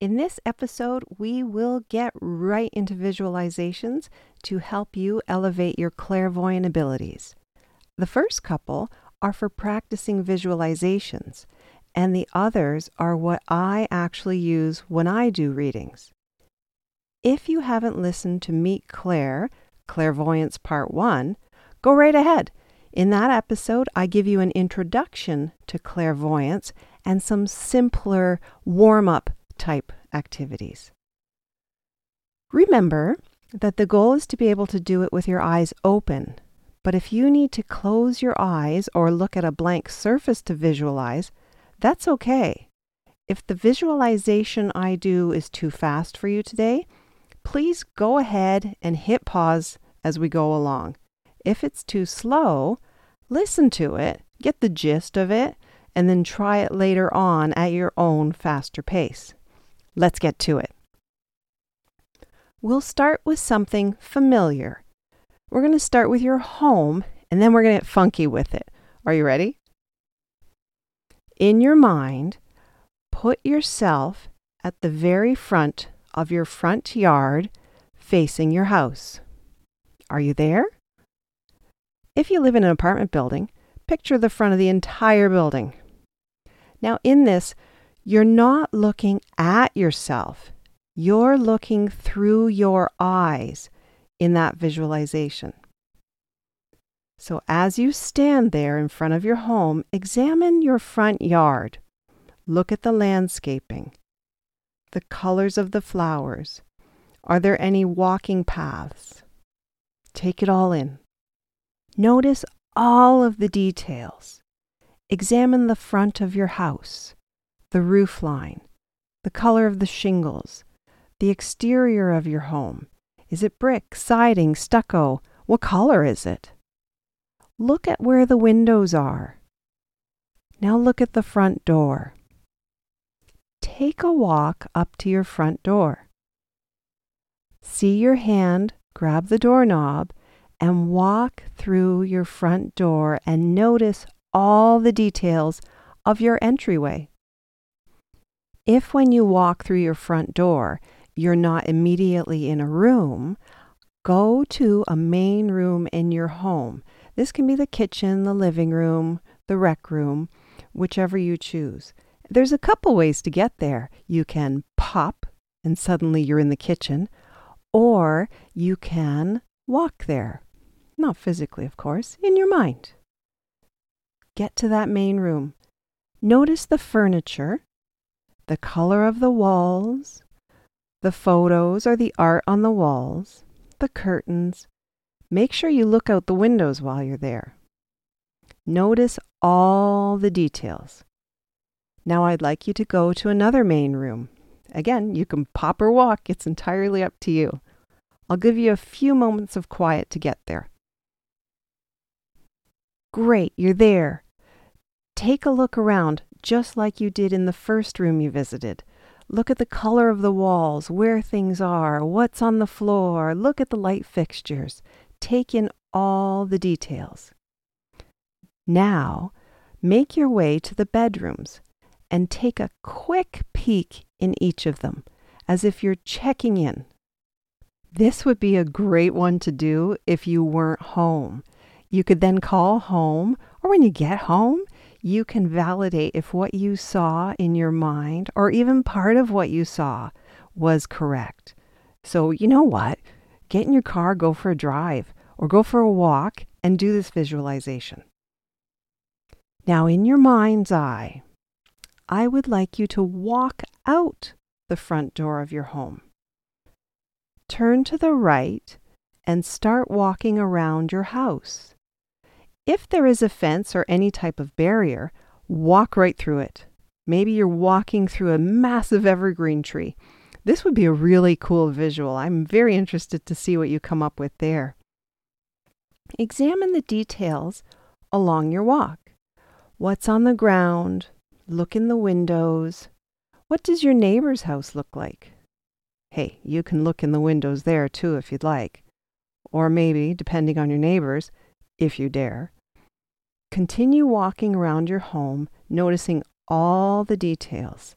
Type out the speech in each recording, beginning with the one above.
In this episode, we will get right into visualizations to help you elevate your clairvoyant abilities. The first couple are for practicing visualizations, and the others are what I actually use when I do readings. If you haven't listened to Meet Claire, Clairvoyance Part 1, go right ahead. In that episode, I give you an introduction to clairvoyance and some simpler warm up type activities. Remember that the goal is to be able to do it with your eyes open. But if you need to close your eyes or look at a blank surface to visualize, that's okay. If the visualization I do is too fast for you today, please go ahead and hit pause as we go along. If it's too slow, listen to it, get the gist of it, and then try it later on at your own faster pace. Let's get to it. We'll start with something familiar. We're going to start with your home and then we're going to get funky with it. Are you ready? In your mind, put yourself at the very front of your front yard facing your house. Are you there? If you live in an apartment building, picture the front of the entire building. Now, in this, you're not looking at yourself, you're looking through your eyes in that visualization. So, as you stand there in front of your home, examine your front yard. Look at the landscaping, the colors of the flowers. Are there any walking paths? Take it all in. Notice all of the details. Examine the front of your house the roof line, the color of the shingles, the exterior of your home. Is it brick, siding, stucco? What color is it? Look at where the windows are. Now look at the front door. Take a walk up to your front door. See your hand grab the doorknob and walk through your front door and notice all the details of your entryway. If when you walk through your front door, you're not immediately in a room, go to a main room in your home. This can be the kitchen, the living room, the rec room, whichever you choose. There's a couple ways to get there. You can pop and suddenly you're in the kitchen, or you can walk there. Not physically, of course, in your mind. Get to that main room. Notice the furniture the color of the walls, the photos or the art on the walls, the curtains. Make sure you look out the windows while you're there. Notice all the details. Now I'd like you to go to another main room. Again, you can pop or walk, it's entirely up to you. I'll give you a few moments of quiet to get there. Great, you're there. Take a look around just like you did in the first room you visited. Look at the color of the walls, where things are, what's on the floor. Look at the light fixtures. Take in all the details. Now, make your way to the bedrooms and take a quick peek in each of them as if you're checking in. This would be a great one to do if you weren't home. You could then call home, or when you get home, you can validate if what you saw in your mind, or even part of what you saw, was correct. So, you know what? Get in your car, go for a drive, or go for a walk, and do this visualization. Now, in your mind's eye, I would like you to walk out the front door of your home. Turn to the right and start walking around your house. If there is a fence or any type of barrier, walk right through it. Maybe you're walking through a massive evergreen tree. This would be a really cool visual. I'm very interested to see what you come up with there. Examine the details along your walk. What's on the ground? Look in the windows. What does your neighbor's house look like? Hey, you can look in the windows there too if you'd like. Or maybe, depending on your neighbors, if you dare, Continue walking around your home, noticing all the details.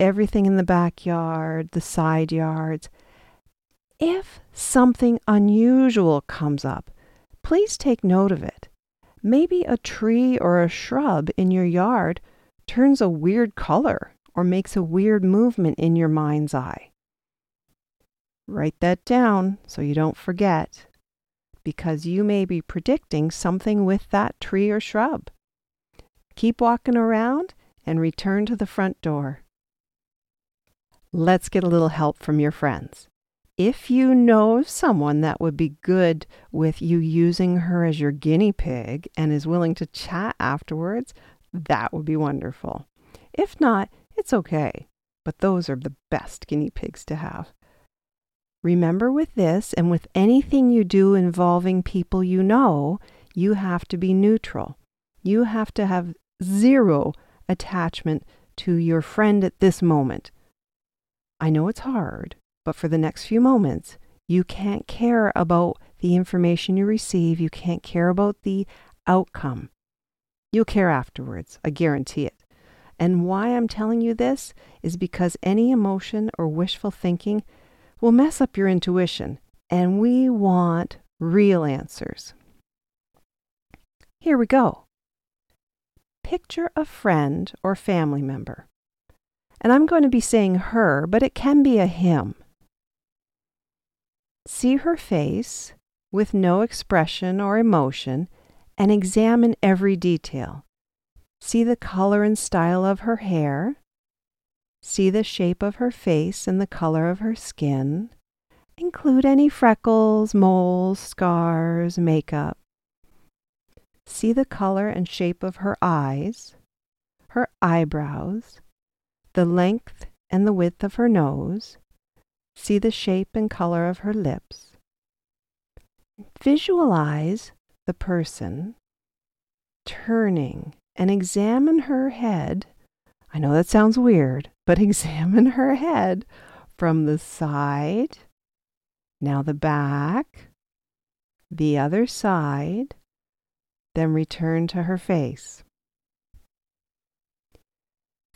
everything in the backyard, the side yards. If something unusual comes up, please take note of it. Maybe a tree or a shrub in your yard turns a weird color or makes a weird movement in your mind's eye. Write that down so you don't forget, because you may be predicting something with that tree or shrub. Keep walking around and return to the front door. Let's get a little help from your friends. If you know someone that would be good with you using her as your guinea pig and is willing to chat afterwards, that would be wonderful. If not, it's okay, but those are the best guinea pigs to have. Remember with this and with anything you do involving people you know, you have to be neutral. You have to have zero attachment to your friend at this moment. I know it's hard, but for the next few moments, you can't care about the information you receive. You can't care about the outcome. You'll care afterwards. I guarantee it. And why I'm telling you this is because any emotion or wishful thinking will mess up your intuition, and we want real answers. Here we go. Picture a friend or family member. And I'm going to be saying her, but it can be a him. See her face with no expression or emotion and examine every detail. See the color and style of her hair. See the shape of her face and the color of her skin. Include any freckles, moles, scars, makeup. See the color and shape of her eyes, her eyebrows, the length and the width of her nose, See the shape and color of her lips. Visualize the person turning and examine her head. I know that sounds weird, but examine her head from the side, now the back, the other side, then return to her face.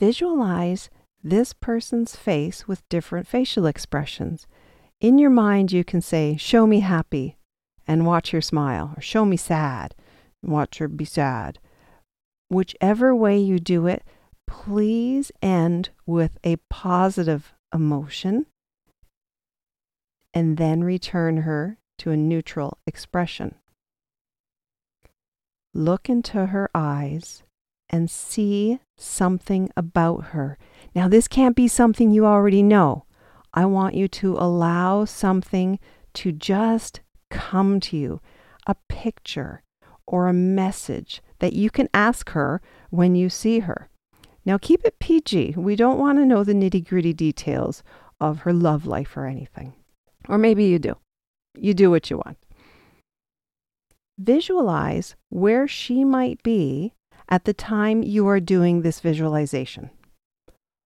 Visualize this person's face with different facial expressions. In your mind, you can say, Show me happy, and watch her smile, or show me sad, and watch her be sad. Whichever way you do it, please end with a positive emotion and then return her to a neutral expression. Look into her eyes and see something about her. Now, this can't be something you already know. I want you to allow something to just come to you a picture or a message that you can ask her when you see her. Now, keep it PG. We don't want to know the nitty gritty details of her love life or anything. Or maybe you do. You do what you want. Visualize where she might be at the time you are doing this visualization.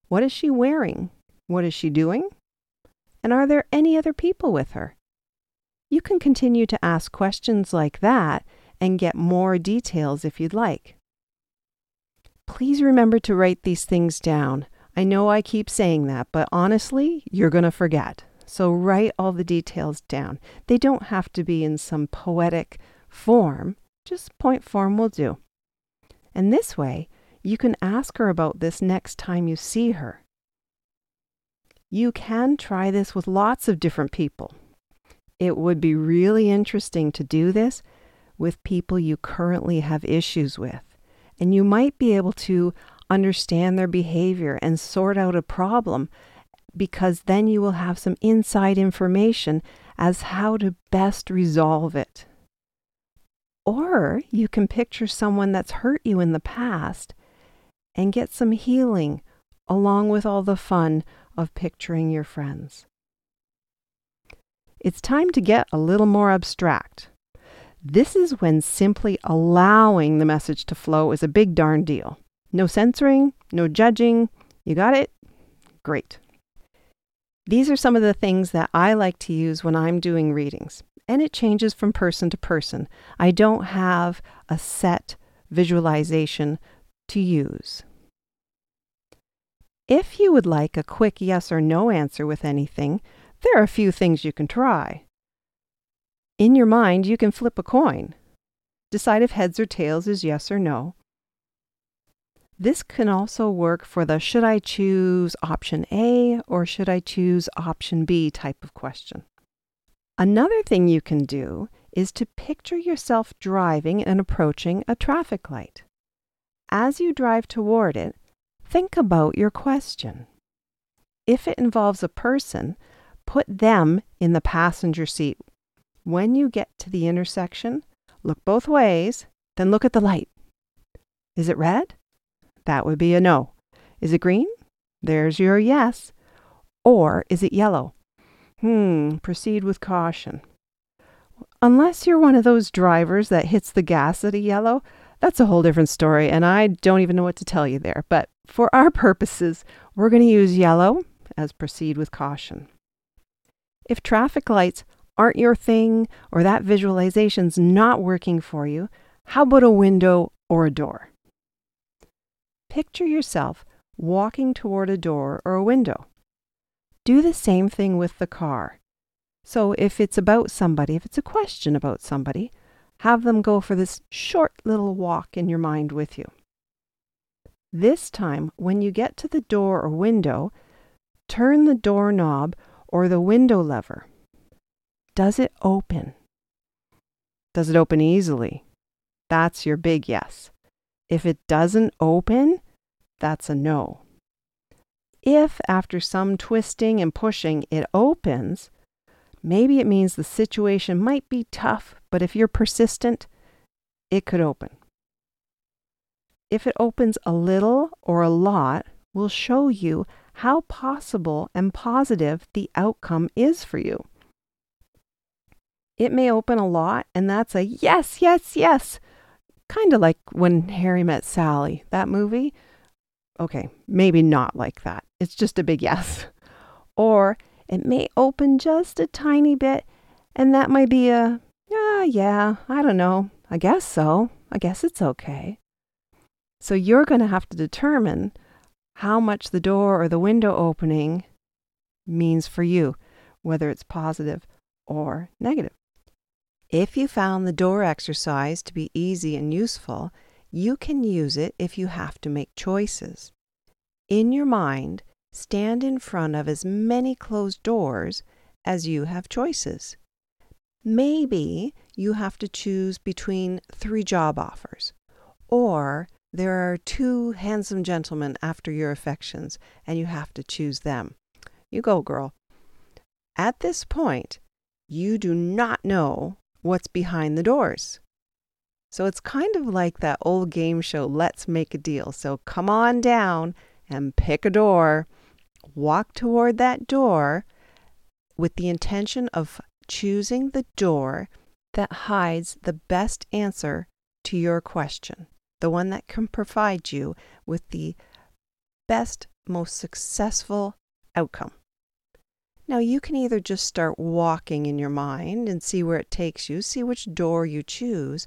What is she wearing? What is she doing? And are there any other people with her? You can continue to ask questions like that and get more details if you'd like. Please remember to write these things down. I know I keep saying that, but honestly, you're going to forget. So write all the details down. They don't have to be in some poetic form, just point form will do. And this way, you can ask her about this next time you see her. You can try this with lots of different people. It would be really interesting to do this with people you currently have issues with. And you might be able to understand their behavior and sort out a problem because then you will have some inside information as how to best resolve it. Or you can picture someone that's hurt you in the past and get some healing along with all the fun of picturing your friends. It's time to get a little more abstract. This is when simply allowing the message to flow is a big darn deal. No censoring, no judging. You got it? Great. These are some of the things that I like to use when I'm doing readings and it changes from person to person. I don't have a set visualization to use. If you would like a quick yes or no answer with anything, there are a few things you can try. In your mind, you can flip a coin. Decide if heads or tails is yes or no. This can also work for the should I choose option A or should I choose option B type of question. Another thing you can do is to picture yourself driving and approaching a traffic light. As you drive toward it, think about your question. If it involves a person, put them in the passenger seat. When you get to the intersection, look both ways, then look at the light. Is it red? That would be a no. Is it green? There's your yes. Or is it yellow? Hmm, proceed with caution. Unless you're one of those drivers that hits the gas at a yellow, that's a whole different story, and I don't even know what to tell you there. But for our purposes, we're going to use yellow as proceed with caution. If traffic lights aren't your thing or that visualization's not working for you, how about a window or a door? Picture yourself walking toward a door or a window. Do the same thing with the car. So if it's about somebody, if it's a question about somebody, have them go for this short little walk in your mind with you. This time, when you get to the door or window, turn the doorknob or the window lever. Does it open? Does it open easily? That's your big yes. If it doesn't open, that's a no. If after some twisting and pushing it opens, maybe it means the situation might be tough, but if you're persistent, it could open. If it opens a little or a lot, will show you how possible and positive the outcome is for you. It may open a lot, and that's a yes, yes, yes. Kind of like when Harry met Sally, that movie. Okay, maybe not like that. It's just a big yes. Or it may open just a tiny bit, and that might be a, ah, yeah, I don't know. I guess so. I guess it's okay. So you're going to have to determine how much the door or the window opening means for you, whether it's positive or negative. If you found the door exercise to be easy and useful, you can use it if you have to make choices. In your mind, stand in front of as many closed doors as you have choices. Maybe you have to choose between three job offers, or there are two handsome gentlemen after your affections and you have to choose them. You go, girl. At this point, you do not know what's behind the doors. So it's kind of like that old game show, Let's Make a Deal. So come on down and pick a door, walk toward that door with the intention of choosing the door that hides the best answer to your question, the one that can provide you with the best, most successful outcome. Now, you can either just start walking in your mind and see where it takes you, see which door you choose,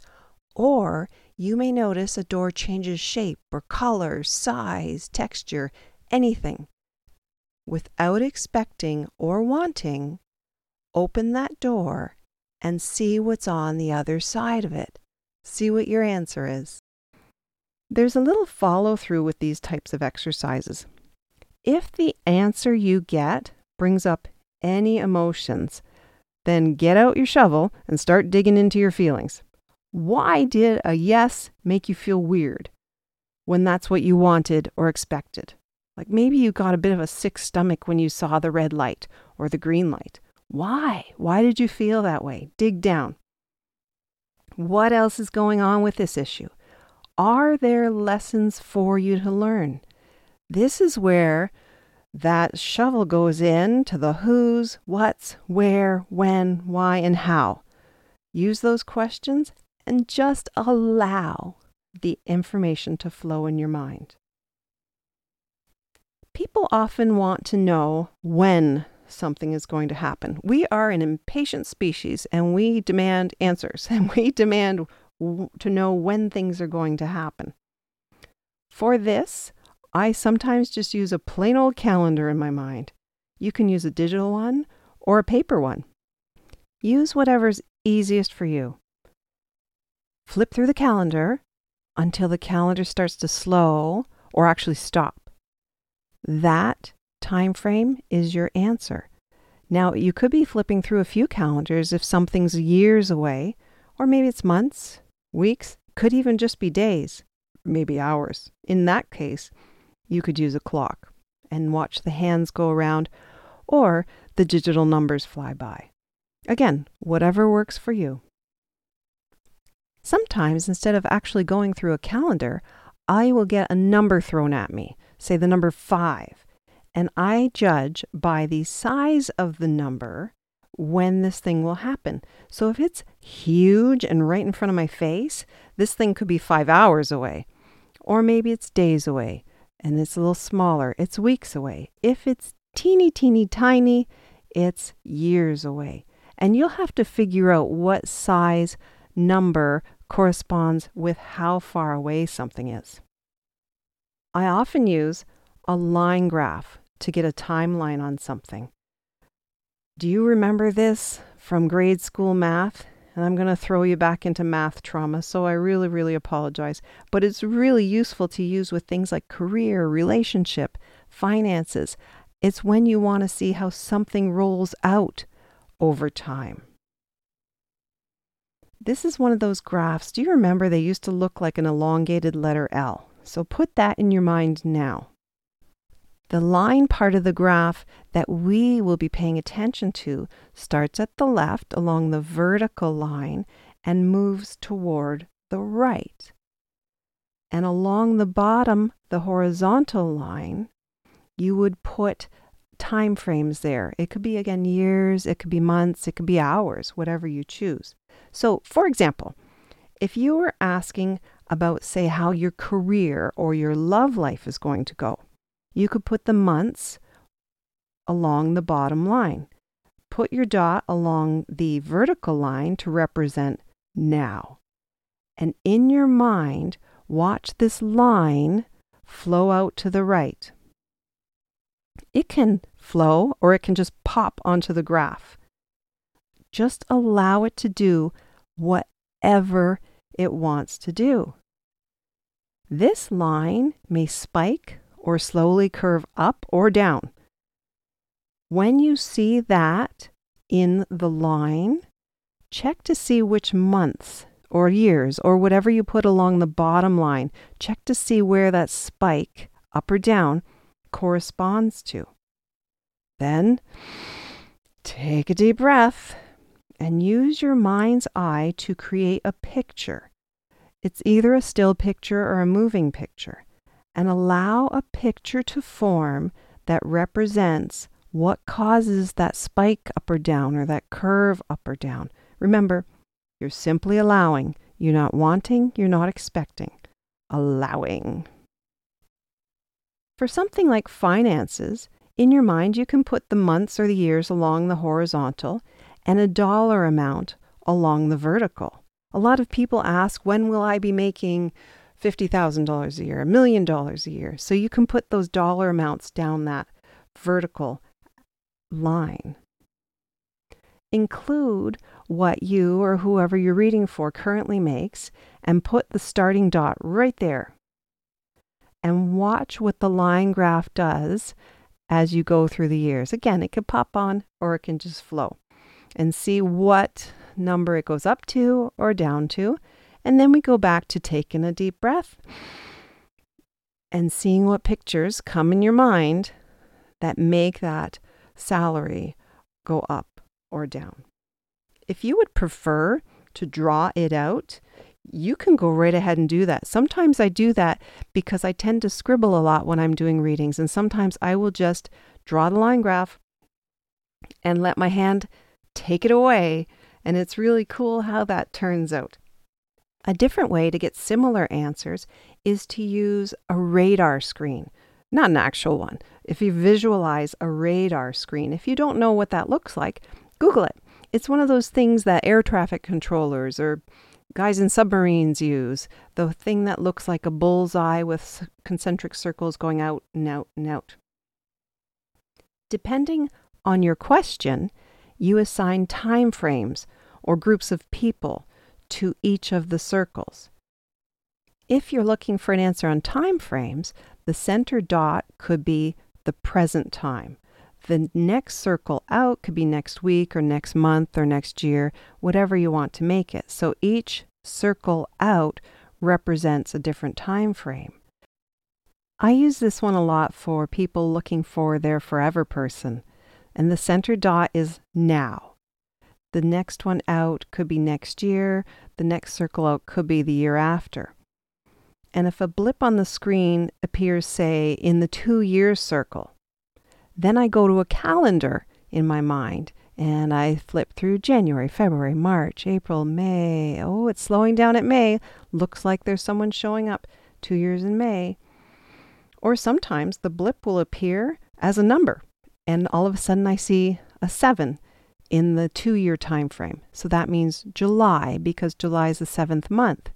or you may notice a door changes shape or color, size, texture, anything. Without expecting or wanting, open that door and see what's on the other side of it. See what your answer is. There's a little follow through with these types of exercises. If the answer you get brings up any emotions, then get out your shovel and start digging into your feelings. Why did a yes make you feel weird when that's what you wanted or expected? Like maybe you got a bit of a sick stomach when you saw the red light or the green light. Why? Why did you feel that way? Dig down. What else is going on with this issue? Are there lessons for you to learn? This is where that shovel goes in to the who's, what's, where, when, why, and how. Use those questions and just allow the information to flow in your mind. People often want to know when something is going to happen. We are an impatient species and we demand answers and we demand to know when things are going to happen. For this, I sometimes just use a plain old calendar in my mind. You can use a digital one or a paper one. Use whatever's easiest for you. Flip through the calendar until the calendar starts to slow or actually stop. That time frame is your answer. Now, you could be flipping through a few calendars if something's years away, or maybe it's months, weeks, could even just be days, maybe hours. In that case, you could use a clock and watch the hands go around or the digital numbers fly by. Again, whatever works for you. Sometimes, instead of actually going through a calendar, I will get a number thrown at me, say the number five, and I judge by the size of the number when this thing will happen. So if it's huge and right in front of my face, this thing could be five hours away. Or maybe it's days away and it's a little smaller, it's weeks away. If it's teeny, teeny, tiny, it's years away. And you'll have to figure out what size number corresponds with how far away something is. I often use a line graph to get a timeline on something. Do you remember this from grade school math? And I'm going to throw you back into math trauma, so I really, really apologize. But it's really useful to use with things like career, relationship, finances. It's when you want to see how something rolls out over time. This is one of those graphs. Do you remember they used to look like an elongated letter L? So put that in your mind now. The line part of the graph that we will be paying attention to starts at the left along the vertical line and moves toward the right. And along the bottom, the horizontal line, you would put time frames there. It could be again years, it could be months, it could be hours, whatever you choose. So, for example, if you were asking about, say, how your career or your love life is going to go, you could put the months along the bottom line. Put your dot along the vertical line to represent now. And in your mind, watch this line flow out to the right. It can flow or it can just pop onto the graph. Just allow it to do whatever it wants to do. This line may spike or slowly curve up or down. When you see that in the line, check to see which months or years or whatever you put along the bottom line, check to see where that spike, up or down, corresponds to. Then take a deep breath and use your mind's eye to create a picture. It's either a still picture or a moving picture and allow a picture to form that represents what causes that spike up or down or that curve up or down. Remember, you're simply allowing. You're not wanting, you're not expecting. Allowing. For something like finances, in your mind you can put the months or the years along the horizontal and a dollar amount along the vertical. A lot of people ask, when will I be making $50,000 a year, a million dollars a year. So you can put those dollar amounts down that vertical line. Include what you or whoever you're reading for currently makes and put the starting dot right there. And watch what the line graph does as you go through the years. Again, it could pop on or it can just flow. And see what number it goes up to or down to and then we go back to taking a deep breath and seeing what pictures come in your mind that make that salary go up or down. If you would prefer to draw it out, you can go right ahead and do that. Sometimes I do that because I tend to scribble a lot when I'm doing readings, and sometimes I will just draw the line graph and let my hand take it away. And it's really cool how that turns out. A different way to get similar answers is to use a radar screen, not an actual one. If you visualize a radar screen, if you don't know what that looks like, Google it. It's one of those things that air traffic controllers or guys in submarines use, the thing that looks like a bullseye with concentric circles going out and out and out. Depending on your question, you assign time frames or groups of people to each of the circles. If you're looking for an answer on time frames, the center dot could be the present time. The next circle out could be next week or next month or next year, whatever you want to make it. So each circle out represents a different time frame. I use this one a lot for people looking for their forever person, and the center dot is now. The next one out could be next year, the next circle out could be the year after. And if a blip on the screen appears, say, in the two years circle, then I go to a calendar in my mind and I flip through January, February, March, April, May. Oh, it's slowing down at May. Looks like there's someone showing up two years in May. Or sometimes the blip will appear as a number, and all of a sudden I see a seven in the two year time frame. So that means July because July is the seventh month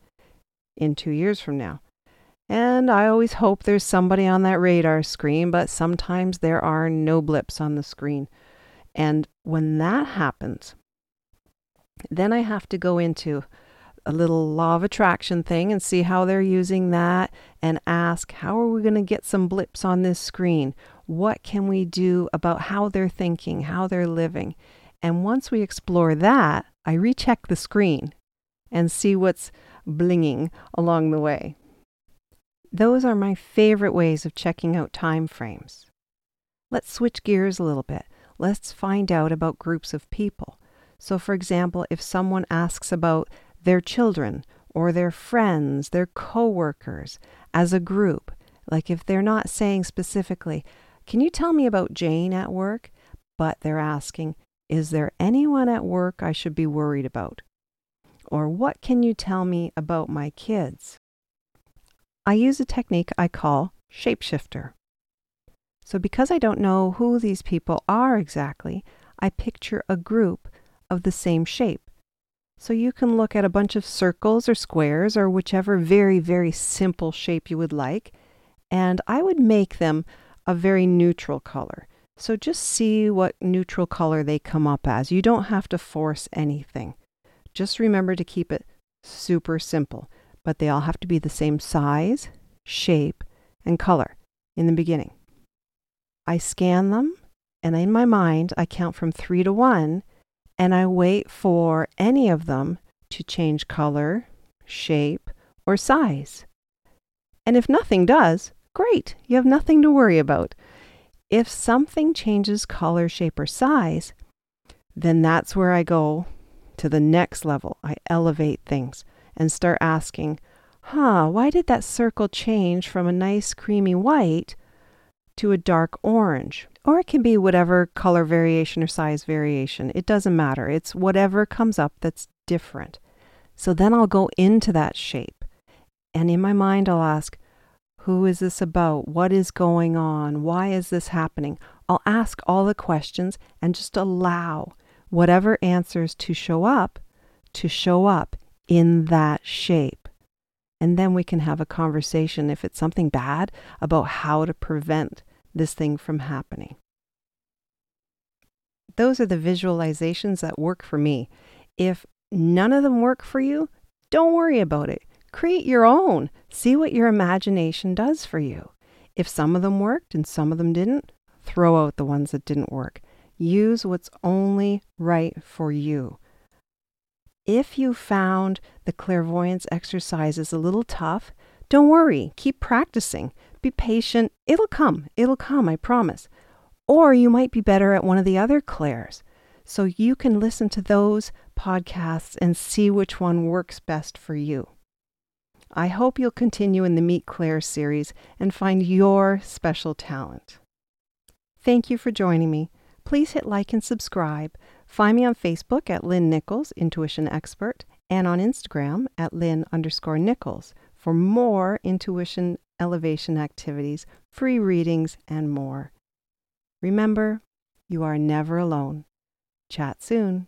in two years from now. And I always hope there's somebody on that radar screen, but sometimes there are no blips on the screen. And when that happens, then I have to go into a little law of attraction thing and see how they're using that and ask, how are we going to get some blips on this screen? What can we do about how they're thinking, how they're living? And once we explore that, I recheck the screen and see what's blinging along the way. Those are my favorite ways of checking out time frames. Let's switch gears a little bit. Let's find out about groups of people. So, for example, if someone asks about their children or their friends, their coworkers as a group, like if they're not saying specifically, Can you tell me about Jane at work? But they're asking, Is there anyone at work I should be worried about? Or what can you tell me about my kids? I use a technique I call shapeshifter. So, because I don't know who these people are exactly, I picture a group of the same shape. So, you can look at a bunch of circles or squares or whichever very, very simple shape you would like, and I would make them a very neutral color. So, just see what neutral color they come up as. You don't have to force anything. Just remember to keep it super simple but they all have to be the same size, shape, and color in the beginning. I scan them, and in my mind, I count from three to one, and I wait for any of them to change color, shape, or size. And if nothing does, great, you have nothing to worry about. If something changes color, shape, or size, then that's where I go to the next level. I elevate things and start asking, huh, why did that circle change from a nice creamy white to a dark orange? Or it can be whatever color variation or size variation. It doesn't matter. It's whatever comes up that's different. So then I'll go into that shape. And in my mind, I'll ask, who is this about? What is going on? Why is this happening? I'll ask all the questions and just allow whatever answers to show up to show up in that shape. And then we can have a conversation, if it's something bad, about how to prevent this thing from happening. Those are the visualizations that work for me. If none of them work for you, don't worry about it. Create your own. See what your imagination does for you. If some of them worked and some of them didn't, throw out the ones that didn't work. Use what's only right for you. If you found the clairvoyance exercises a little tough, don't worry. Keep practicing. Be patient. It'll come. It'll come, I promise. Or you might be better at one of the other clairs. So you can listen to those podcasts and see which one works best for you. I hope you'll continue in the Meet Claire series and find your special talent. Thank you for joining me. Please hit like and subscribe. Find me on Facebook at Lynn Nichols, Intuition Expert, and on Instagram at Lynn underscore Nichols for more intuition elevation activities, free readings, and more. Remember, you are never alone. Chat soon.